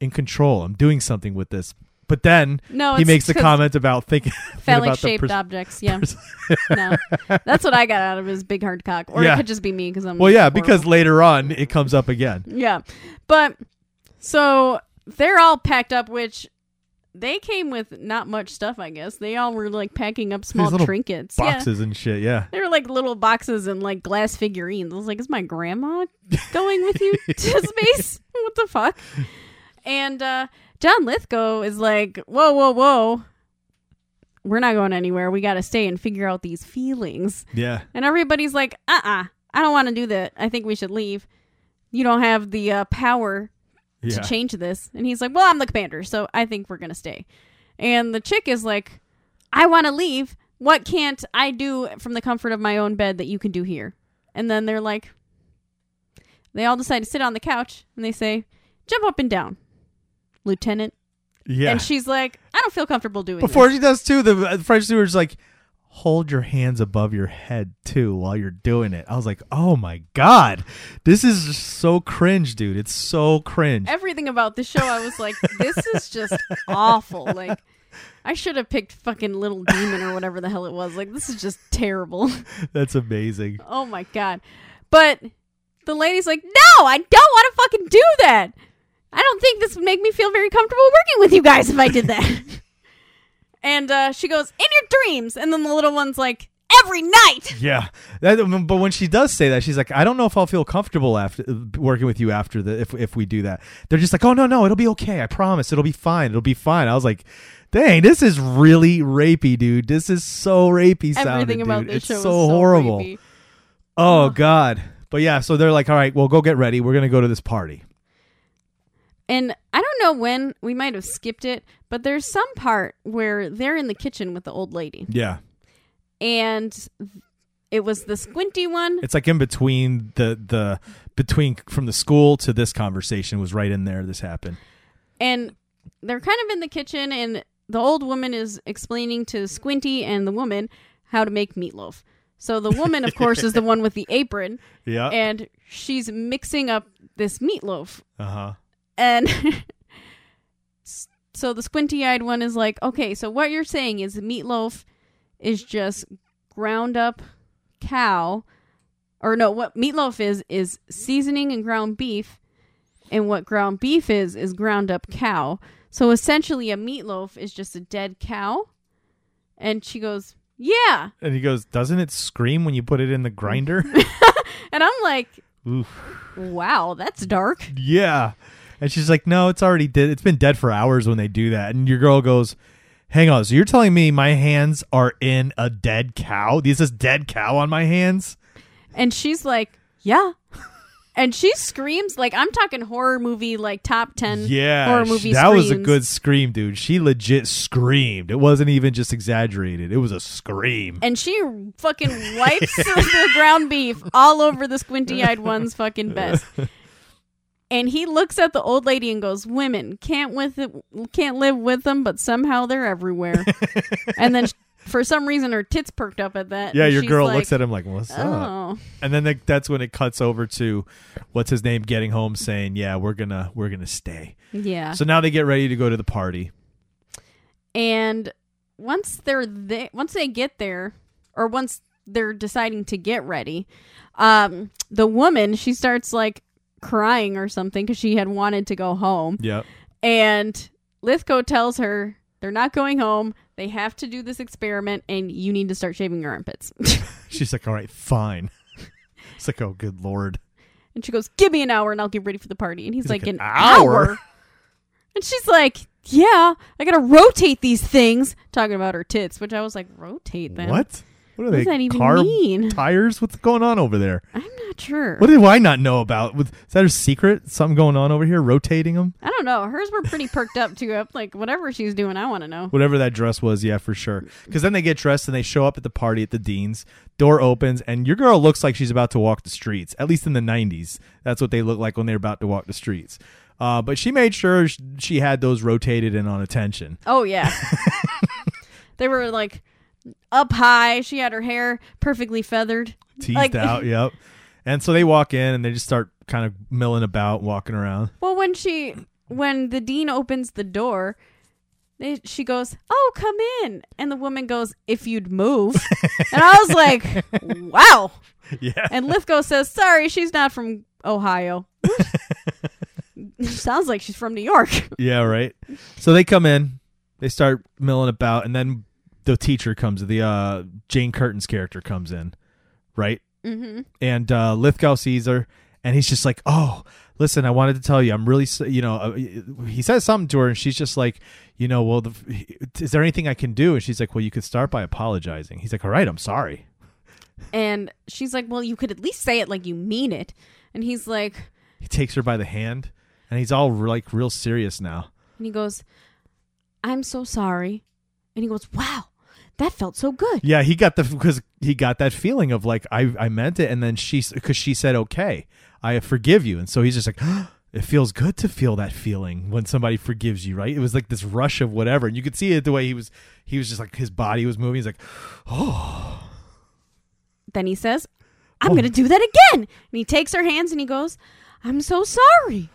in control, I'm doing something with this. But then No, he makes a comment about thinking phallic the shaped pers- objects. Yeah, no, that's what I got out of his big hard cock, or Yeah. it could just be me because I'm Well, yeah, horrible. because later on it comes up again. yeah, but so they're all packed up, which they came with not much stuff, I guess. They all were like packing up small trinkets. Yeah. Boxes and shit. Yeah. They were like little boxes and like glass figurines. I was like, is my grandma going with you to space? what the fuck? And uh, John Lithgow is like, whoa, whoa, whoa. We're not going anywhere. We got to stay and figure out these feelings. Yeah. And everybody's like, uh uh I don't want to do that. I think we should leave. You don't have the uh, power Yeah. to change this. And he's like, Well, I'm the commander, so I think we're going to stay. And the chick is like, I want to leave. What can't I do from the comfort of my own bed that you can do here? And then they're like, they all decide to sit on the couch and they say, Jump up and down, Lieutenant. Yeah. And she's like, I don't feel comfortable doing Before this. she does too, the uh, French Stewart's like, hold your hands above your head too while you're doing it. I was like, oh my god, this is just so cringe, dude. It's so cringe. Everything about the show, I was like, this is just awful. Like, I should have picked fucking Little Demon or whatever the hell it was. Like, this is just terrible. That's amazing. Oh my god. But the lady's like, "No, I don't want to fucking do that. I don't think this would make me feel very comfortable working with you guys if I did that." and uh, she goes, "In your dreams." And then the little one's like, "Every night." Yeah, that, but when she does say that, she's like, "I don't know if I'll feel comfortable after working with you after the if if we do that." They're just like, "Oh no, no, it'll be okay. I promise, it'll be fine. It'll be fine." I was like, "Dang, this is really rapey, dude. This is so rapey sounding, Everything about dude. this It's show so so horrible." rapey. Oh god. But yeah, so they're like, "All right, well, go get ready. We're gonna go to this party." And I don't know when we might have skipped it, but there's some part where they're in the kitchen with the old lady, Yeah, and it was the squinty one. it's like in between the the between from the school to this conversation was right in there. This happened. and they're kind of in the kitchen and the old woman is explaining to squinty and the woman how to make meatloaf so the woman of course is the one with the apron Yeah. and she's mixing up this meatloaf Uh huh. And so the squinty-eyed one is like okay so what you're saying is meatloaf is just ground up cow or no what meatloaf is is seasoning and ground beef and what ground beef is is ground up cow so essentially a meatloaf is just a dead cow and she goes yeah And he goes, "Doesn't it scream when you put it in the grinder?" and i'm like Oof. wow that's dark Yeah. And she's like, "No, it's already dead. It's been dead for hours when they do that." And your girl goes, "Hang on. So you're telling me my hands are in a dead cow? This is dead cow on my hands?" And she's like, yeah. And she screams like I'm talking horror movie like top 10 Yeah. horror movie that was a good scream, dude. She legit screamed. It wasn't even just exaggerated. It was a scream. and she fucking wipes the ground beef all over the squinty-eyed one's fucking vest. And he looks at the old lady and goes, "Women can't with it, can't live with them, but somehow they're everywhere." and then, sh- for some reason, her tits perked up at that. yeah, your girl like, looks at him like, "What's up?" Oh, And then the, that's when it cuts over to what's his name getting home saying, "Yeah, we're going to we're to stay." yeah. So now they get ready to go to the party. and once they're there once they get there or once they're deciding to get ready um the woman she starts like crying or something because she had wanted to go home Yep. and lithgow tells her they're not going home they have to do this experiment and you need to start shaving your armpits She's like, "All right, fine." It's like, "Oh, good lord." and she goes give me an hour and i'll get ready for the party and he's, He's like, like, an "An hour?" hour and she's like yeah i gotta rotate these things talking about her tits which i was like rotate them What? What are What they? does that even carb mean? tires? What's going on over there? I'm not sure. What do I not know about? With is that a secret? Something going on over here? Rotating them? I don't know. Hers were pretty perked up too. I'm like, whatever she's doing, I want to know. Whatever that dress was, yeah, for sure. Because then they get dressed and they show up at the party at the dean's. Door opens and your girl looks like she's about to walk the streets. At least in the '90s, that's what they look like when they're about to walk the streets. Uh, but she made sure she had those rotated and on attention. Oh yeah. they were like up high. She had her hair perfectly feathered. teased Like- out. Yep. And so they walk in and they just start kind of milling about, walking around. Well, when she when the dean opens the door, they, she goes, "Oh, come in," and the woman goes, "If you'd move," and I was like, "Wow." Yeah. And Lithgow says, "Sorry, she's not from Ohio." sounds like she's from New York. Yeah, right. So they come in, they start milling about, and then the teacher comes. The uh, Jane Curtin's character comes in, right? mm-hmm. And uh, Lithgow sees her, and he's just like, "Oh, listen, I wanted to tell you, I'm really, you know." Uh, he says something to her, and she's just like, "You know, well, the, is there anything I can do?" And she's like, "Well, you could start by apologizing." He's like, "All right, I'm sorry." And she's like, "Well, you could at least say it like you mean it." And he's like, He takes her by the hand, and he's all like real serious now. and he goes, "I'm so sorry." And he goes, "Wow, that felt so good." Yeah, he got the because he got that feeling of like I I meant it, and then she because she said okay, I forgive you, and so he's just like. It feels good to feel that feeling when somebody forgives you, right? It was like this rush of whatever, and you could see it the way he was. He was just like his body was moving. He's like, "Oh, Then he says, I'm Oh. going to do that again. And he takes her hands and he goes, I'm so sorry.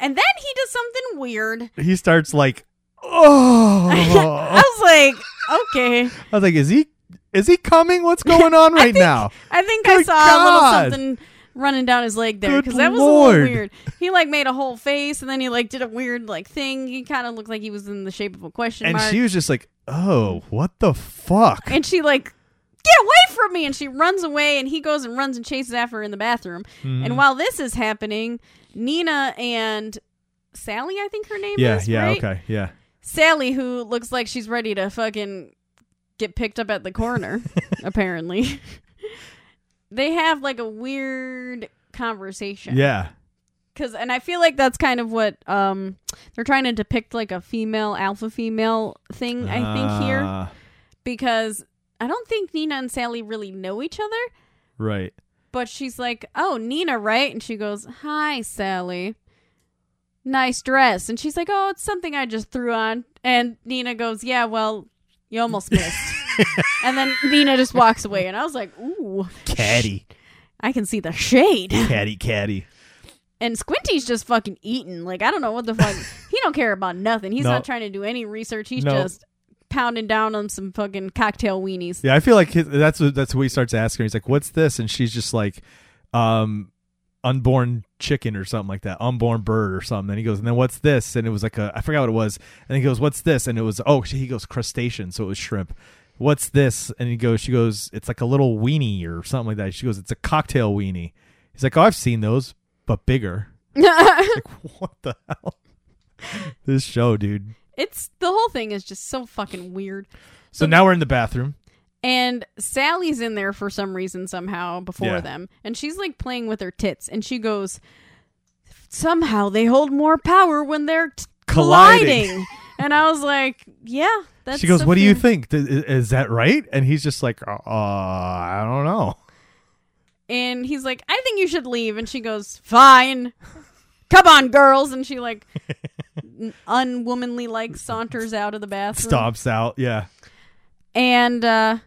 And then he does something weird. he starts like, oh. I was like, okay. I was like, is he is he coming? What's going on right think- now? I think I Good saw a little something running down his leg there because that was a little weird. He like made a whole face and then he like did a weird like thing. He kind of looked like he was in the shape of a question And mark. she was just like, oh, what the fuck? and she like get away from me and she runs away and he goes and runs and chases after her in the bathroom Mhm. and while this is happening nina and sally i think her name yeah, is yeah, right? okay, yeah. Sally who looks like she's ready to fucking get picked up at the corner apparently they have like a weird conversation Yeah. because and i feel like that's kind of what um they're trying to depict like a female alpha female thing i think here Ah, because I don't think Nina and Sally really know each other. Right. But she's like, "Oh, Nina, right?" And she goes, "Hi, Sally. Nice dress." And she's like, "Oh, it's something I just threw on." And Nina goes, "Yeah, well, you almost missed." and then Nina just walks away, and I was like, "Ooh, Caddy. I can see the shade." Caddy, caddy. And Squinty's just fucking eating. Like I don't know what the fuck. he don't care about nothing. He's No. not trying to do any research. He's No. just pounding down on some fucking cocktail weenies. Yeah, I feel like his, that's what that's what he starts asking. He's like, "What's this?" And she's just like, "Um, unborn chicken or something like that, unborn bird or something." And he goes, "And then what's this?" And it was like a I forgot what it was. And he goes, "What's this?" And it was oh, he goes crustacean, so it was shrimp. What's this? And he goes, she goes, "It's like a little weenie or something like that." She goes, "It's a cocktail weenie." He's like, "Oh, I've seen those, but bigger." Like, what the hell? this show, dude. It's the whole thing is just so fucking weird. So now we're in the bathroom. And Sally's in there for some reason somehow before Yeah. them. And she's like playing with her tits and she goes somehow they hold more power when they're t- Colliding. colliding. and I was like, yeah, that's she goes, "What do you think? Th- Is that right?" And he's just like, "Uh, I don't know." And he's like, I think you should leave. And she goes, fine. Come on, girls. And she like unwomanly like saunters out of the bathroom. Stomps out. Yeah. And uh,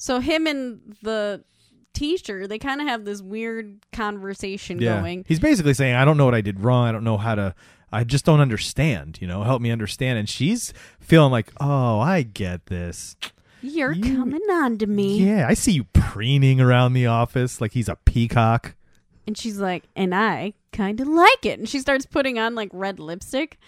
so him and the teacher, they kind of have this weird conversation Yeah. going. He's basically saying, "I don't know what I did wrong. I don't know how to. I just don't understand. You know, help me understand." And she's feeling like, "Oh, I get this. You're You- coming on to me. Yeah, I see you preening around the office like he's a peacock." And she's like, and I kind of like it. And she starts putting on like red lipstick.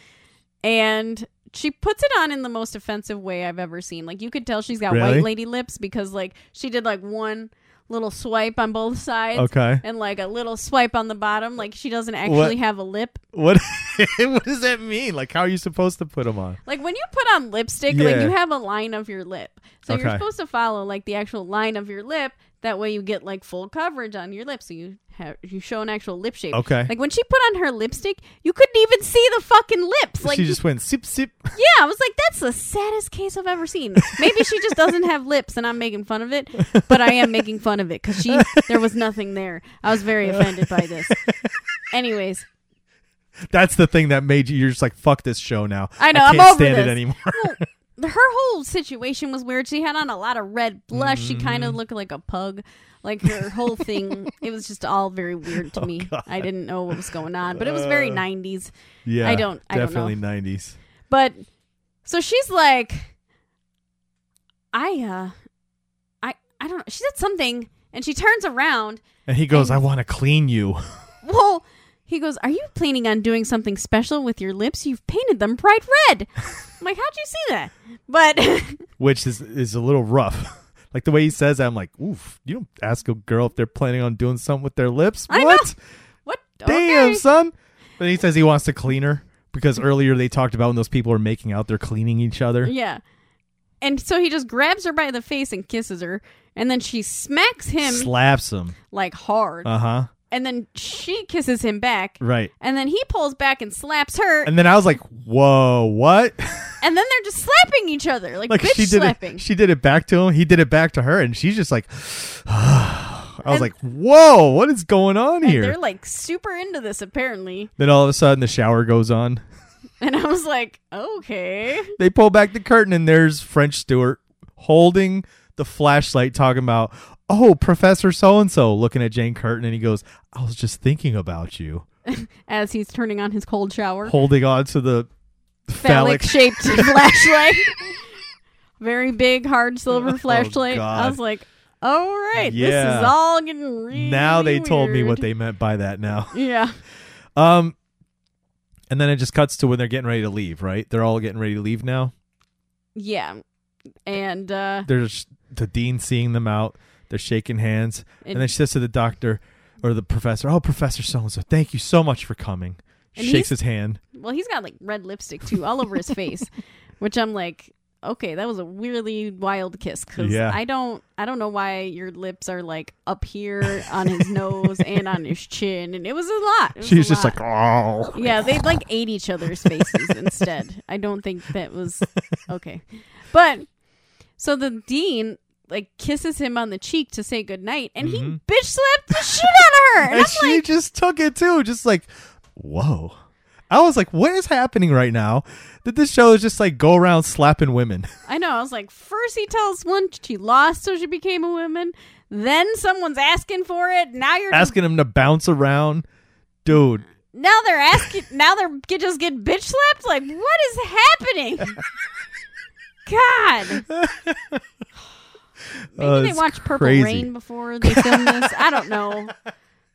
And she puts it on in the most offensive way I've ever seen. Like you could tell she's got Really? white lady lips because like she did like one little swipe on both sides. Okay. And like a little swipe on the bottom, like she doesn't actually have a lip. What? what does that mean? Like, how are you supposed to put them on? Like when you put on lipstick, like Yeah. you have a line of your lip. So you're supposed to follow like the actual line of your lip. That way you get like full coverage on your lip. So you have you show an actual lip shape. Okay. Like when she put on her lipstick, you couldn't even see the fucking lips. Like she just went sip sip. yeah, I was like, that's the saddest case I've ever seen. Maybe she just doesn't have lips, and I'm making fun of it. But I am making fun of it because she there was nothing there. I was very offended by this. Anyways, That's the thing that made you. You're just like, fuck this show now. I know, I I'm can't over stand it this. anymore. Her whole situation was weird. She had on a lot of red blush. She kind Mm-hmm. of looked like a pug. Like her whole thing, it was just all very weird to Oh, me. God. I didn't know what was going on, but it was very Uh, 90s. yeah, I don't- I don't know. definitely '90s. But so she's like, I, uh, I, I don't know. She said something, and she turns around. And he goes, And- "I want to clean you." Well, He goes, "Are you planning on doing something special with your lips? You've painted them bright red." I'm like, "How'd you see that?" But which is is a little rough. like the way he says that, I'm like, oof. You don't ask a girl if they're planning on doing something with their lips. I know. What? what? Damn, Okay. son. But he says he wants to clean her because earlier they talked about when those people are making out, they're cleaning each other. Yeah. And so he just grabs her by the face and kisses her, and then she smacks him Slaps him. like hard, Uh huh. And then she kisses him back, Right. and then he pulls back and slaps her, And then I was like, whoa, what? and then they're just slapping each other like, like bitch she did slapping. it. She did it back to him. He did it back to her, and she's just like, I was And- like, whoa, what is going on and here? they're like super into this apparently, then all of a sudden the shower goes on. and I was like, okay, They pull back the curtain, and there's French Stewart holding the flashlight, talking about, oh, Professor so and so, looking at Jane Curtin, and he goes, I was just thinking about you, as he's turning on his cold shower, holding on to the phallic. shaped flashlight, very big hard silver flashlight. I Oh, God. was like, all right, this is all getting really now they told me what they meant by that. Now, Yeah. um, and then it just cuts to when they're getting ready to leave. Right? They're all getting ready to leave now. Yeah. And uh There's the dean seeing them out. They're shaking hands, and, And- then she says to the doctor or the professor, "Oh, Professor so and so, thank you so much for coming." Shakes his hand. well he's got like red lipstick too all over his face, which I'm like, okay, that was a really wild kiss cuz Yeah. I don't I don't know why your lips are like up here on his nose and on his chin and it was a lot. Was She was a just lot. like, "Oh." Yeah, they like ate each other's faces instead. I don't think that was okay. But so the dean like kisses him on the cheek to say goodnight and he Mhm. bitch slapped the shit out of her. And, she like, just took it too, just like, whoa. I was like, what is happening right now? That this show is just like go around slapping women. I know. I was like, first he tells one she lost, so she became a woman. Then someone's asking for it. Now you're asking him to bounce around. Dude, now they're asking. now they're get, just get bitch slapped. Like, what is happening? God. Maybe Oh, they watched Purple crazy. Rain before they filmed this. I don't know.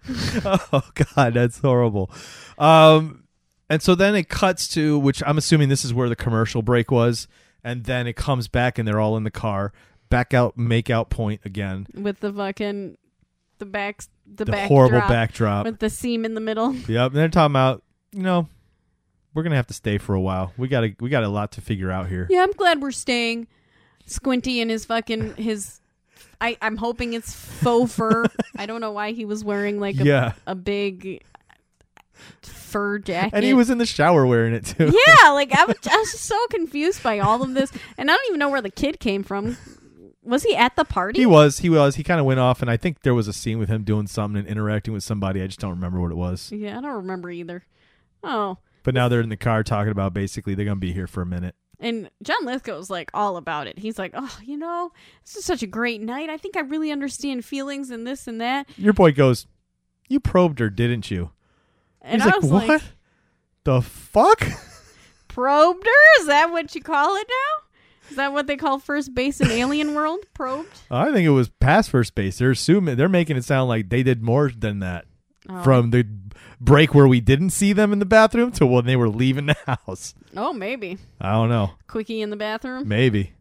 oh god, that's horrible. Um, and so then it cuts to which I'm assuming this is where the commercial break was, and then it comes back and they're all in the car, back out, make out point again. With the fucking the back the, The backdrop horrible backdrop. with the seam in the middle. Yep, and they're talking about you know we're gonna have to stay for a while. We got to we got a lot to figure out here. Yeah, I'm glad we're staying. Squinty and his fucking his. I I'm hoping it's faux fur. I don't know why he was wearing like a, Yeah. a big fur jacket. And he was in the shower wearing it too. yeah, like I was, I was just so confused by all of this, and I don't even know where the kid came from. Was he at the party? He was, he was. He kind of went off, and I think there was a scene with him doing something and interacting with somebody. I just don't remember what it was. Yeah, I don't remember either. Oh, But now they're in the car talking about basically they're gonna be here for a minute. And John Lithgow's like all about it. He's like, oh, you know, this is such a great night. I think I really understand feelings and this and that. Your boy goes, "You probed her, didn't you?" And He's I like, was "What? like, the fuck?" probed her? Is that what you call it now? Is that what they call first base in Alien World? Probed? I think it was past first base. They're assuming they're making it sound like they did more than that Oh. from the break where we didn't see them in the bathroom to when they were leaving the house. Oh, maybe. I don't know. Quickie in the bathroom? Maybe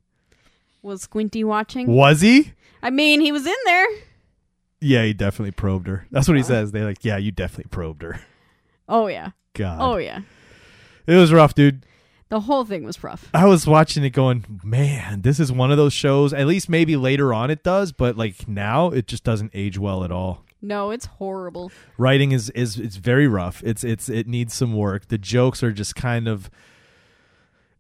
Was Squinty watching? was he? I mean, he was in there. Yeah, he definitely probed her. That's what he says. They're like, "Yeah, you definitely probed her." Oh, yeah. God, Oh, yeah. it was rough, dude. The whole thing was rough. I was watching it going, man, this is one of those shows. At least maybe later on it does, but like now it just doesn't age well at all. No, it's horrible. Writing is is it's very rough. It's it's it needs some work. The jokes are just kind of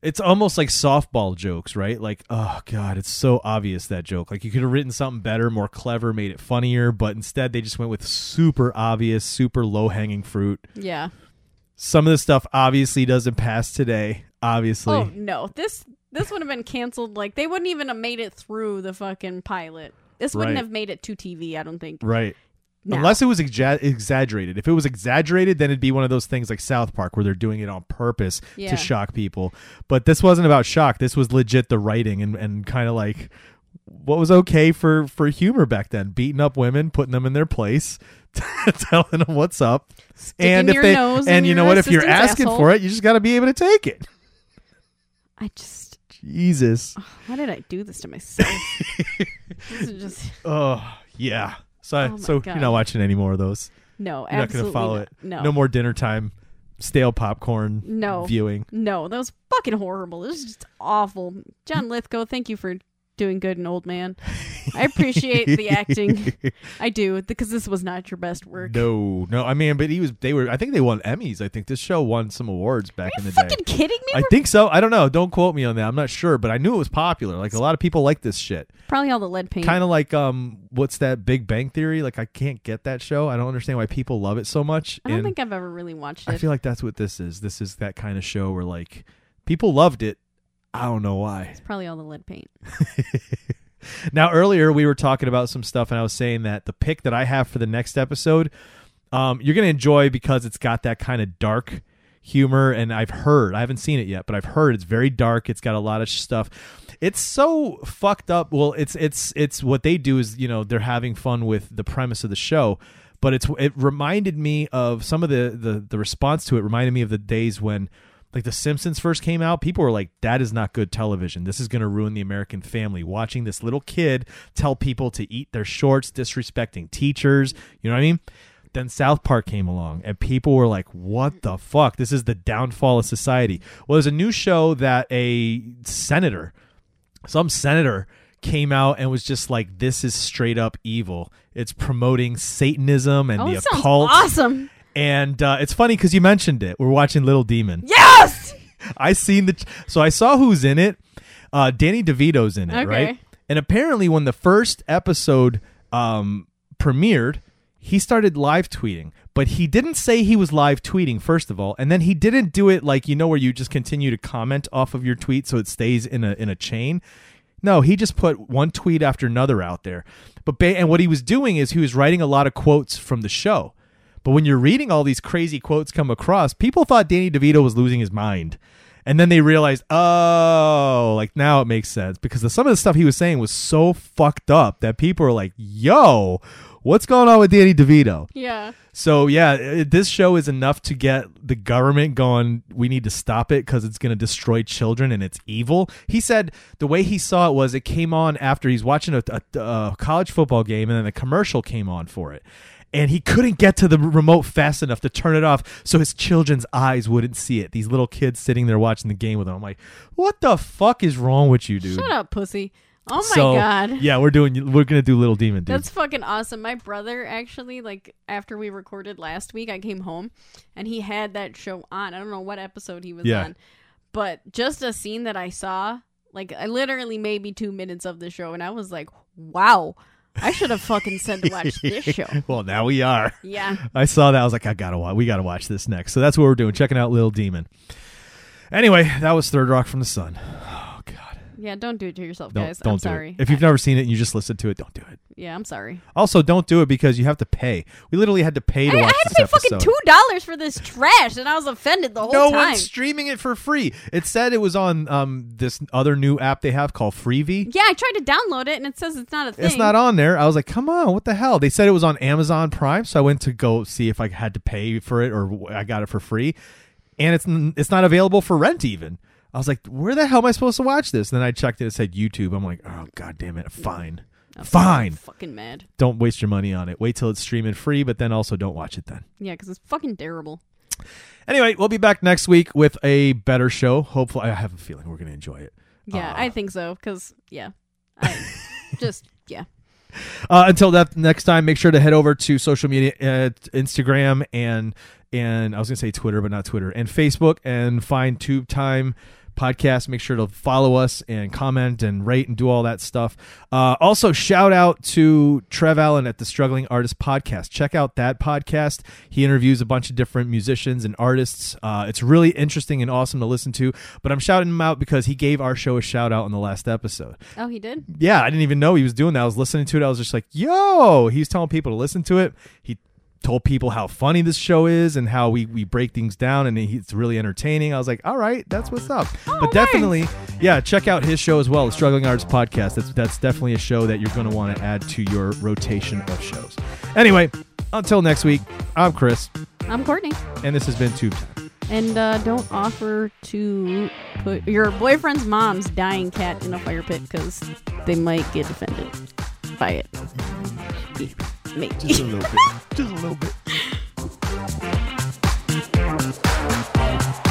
it's almost like softball jokes, right? Like, oh god, it's so obvious that joke. Like you could have written something better, more clever, made it funnier, but instead they just went with super obvious, super low-hanging fruit. Yeah. Some of the stuff obviously doesn't pass today, obviously. Oh, no. This this would have been canceled. Like, they wouldn't even have made it through the fucking pilot. This wouldn't Right. have made it to TV, I don't think. Right. No. Unless it was exa- exaggerated. If it was exaggerated, then it'd be one of those things like South Park where they're doing it on purpose Yeah. to shock people. But this wasn't about shock. This was legit the writing and, and kind of like what was okay for for humor back then? Beating up women, putting them in their place, telling them what's up, and if they and you know what, if you're asking asshole. for it, you just got to be able to take it. I just Jesus. why did I do this to myself? this is just Oh yeah. So Oh so God. you're not watching any more of those. no, You're not absolutely going to follow not. it. No, No more dinner time, stale popcorn No. viewing. No, that was fucking horrible. This is just awful. John Lithgow, thank you for doing good and old man. I appreciate the acting. I do because this was not your best work. No, no. I mean, but he was. They were. I think they won Emmys. I think this show won some awards back in the day. fucking kidding me? I think so. I don't know. Don't quote me on that. I'm not sure, but I knew it was popular. Like a lot of people like this shit. Probably all the lead paint. Kind of like um, what's that Big Bang Theory? Like I can't get that show. I don't understand why people love it so much. I don't and think I've ever really watched it. I feel like that's what this is. This is that kind of show where like people loved it. I don't know why. it's probably all the lead paint. Now earlier we were talking about some stuff, and I was saying that the pick that I have for the next episode, um, you're gonna enjoy because it's got that kind of dark humor, and I've heard I haven't seen it yet, but I've heard it's very dark. It's got a lot of stuff. It's so fucked up. Well, it's it's it's what they do is you know they're having fun with the premise of the show, but it's it reminded me of some of the the the response to it reminded me of the days when like the simpsons first came out people were like that is not good television. This is going to ruin the american family. Watching this little kid tell people to eat their shorts disrespecting teachers you know what i mean? Then south park came along and people were like what the fuck? This is the downfall of society. Well there's a new show that a senator some senator came out and was just like this is straight up evil. It's promoting satanism and Oh, the occult. awesome. And uh, it's funny because you mentioned it. We're watching Little Demon. Yes. I seen the so I saw who's in it. Uh, Danny DeVito's in it, Okay. right? And apparently, when the first episode um, premiered, he started live tweeting, but he didn't say he was live tweeting first of all, and then he didn't do it like you know where you just continue to comment off of your tweet so it stays in a in a chain. No, he just put one tweet after another out there. But ba- and what he was doing is he was writing a lot of quotes from the show. But when you're reading all these crazy quotes come across, people thought Danny DeVito was losing his mind. And then they realized, oh, like now it makes sense because the, some of the stuff he was saying was so fucked up that people are like, yo, what's going on with Danny DeVito? Yeah. So yeah, it, this show is enough to get the government going. We need to stop it because it's going to destroy children and it's evil. He said the way he saw it was it came on after he's watching a, a, a college football game and then the commercial came on for it. And he couldn't get to the remote fast enough to turn it off so his children's eyes wouldn't see it. These little kids sitting there watching the game with him. I'm like, what the fuck is wrong with you, dude? Shut up, pussy. Oh my so, god. Yeah, we're doing. We're gonna do Little Demon, dude. That's fucking awesome. My brother actually, like after we recorded last week, I came home and he had that show on. I don't know what episode he was Yeah. on, but just a scene that I saw, like I literally maybe two minutes of the show, and I was like, "Wow, I should have fucking said to watch this show." well, now we are. Yeah, I saw that. I was like, I gotta watch. We gotta watch this next. So that's what we're doing. Checking out Little Demon. Anyway, that was Third Rock from the Sun. Yeah. Don't do it to yourself, don't guys. don't I'm do sorry. it. If you've never seen it and you just listened to it, don't do it. yeah, I'm sorry. Also, don't do it because you have to pay. We literally had to pay to I, I watch had to this pay episode. fucking two dollars for this trash, and I was offended the whole time. no time. one's streaming it for free. It said it was on um this other new app they have called Freevee. yeah, I tried to download it, and it says it's not a thing. It's not on there. I was like, come on, what the hell? They said it was on Amazon Prime, so I went to go see if I had to pay for it or I got it for free, and it's n- it's not available for rent even. I was like, where the hell am I supposed to watch this? And then I checked it. It said YouTube. I'm like, oh god damn it, fine, I was fine. fucking mad. Don't waste your money on it. Wait till it's streaming free, but then also don't watch it then. Yeah, because it's fucking terrible. Anyway, we'll be back next week with a better show. Hopefully, I have a feeling we're gonna enjoy it. Yeah, Uh, I think so. Because yeah, I just yeah. Uh, until that next time, make sure to head over to social media, uh, Instagram and and I was gonna say Twitter, but not Twitter, and Facebook, and find Tube Time podcast. Make sure to follow us and comment and rate and do all that stuff. Uh, also, shout out to Trev Allen at the Struggling Artist Podcast. Check out that podcast. He interviews a bunch of different musicians and artists. Uh, it's really interesting and awesome to listen to. But I'm shouting him out because he gave our show a shout out in the last episode Oh, he did. yeah, I didn't even know he was doing that. I was listening to it. I was just like, yo, he's telling people to listen to it. He told people how funny this show is and how we we break things down and it's really entertaining. I was like, all right, that's what's up. Oh, but nice. definitely, yeah, check out his show as well, the Struggling Artists Podcast. That's that's definitely a show that you're going to want to add to your rotation of shows. Anyway, until next week, I'm Chris, I'm Courtney. and this has been Tube Time. And uh, don't offer to put your boyfriend's mom's dying cat in a fire pit because they might get offended by it. Just a little bit. Just a little bit.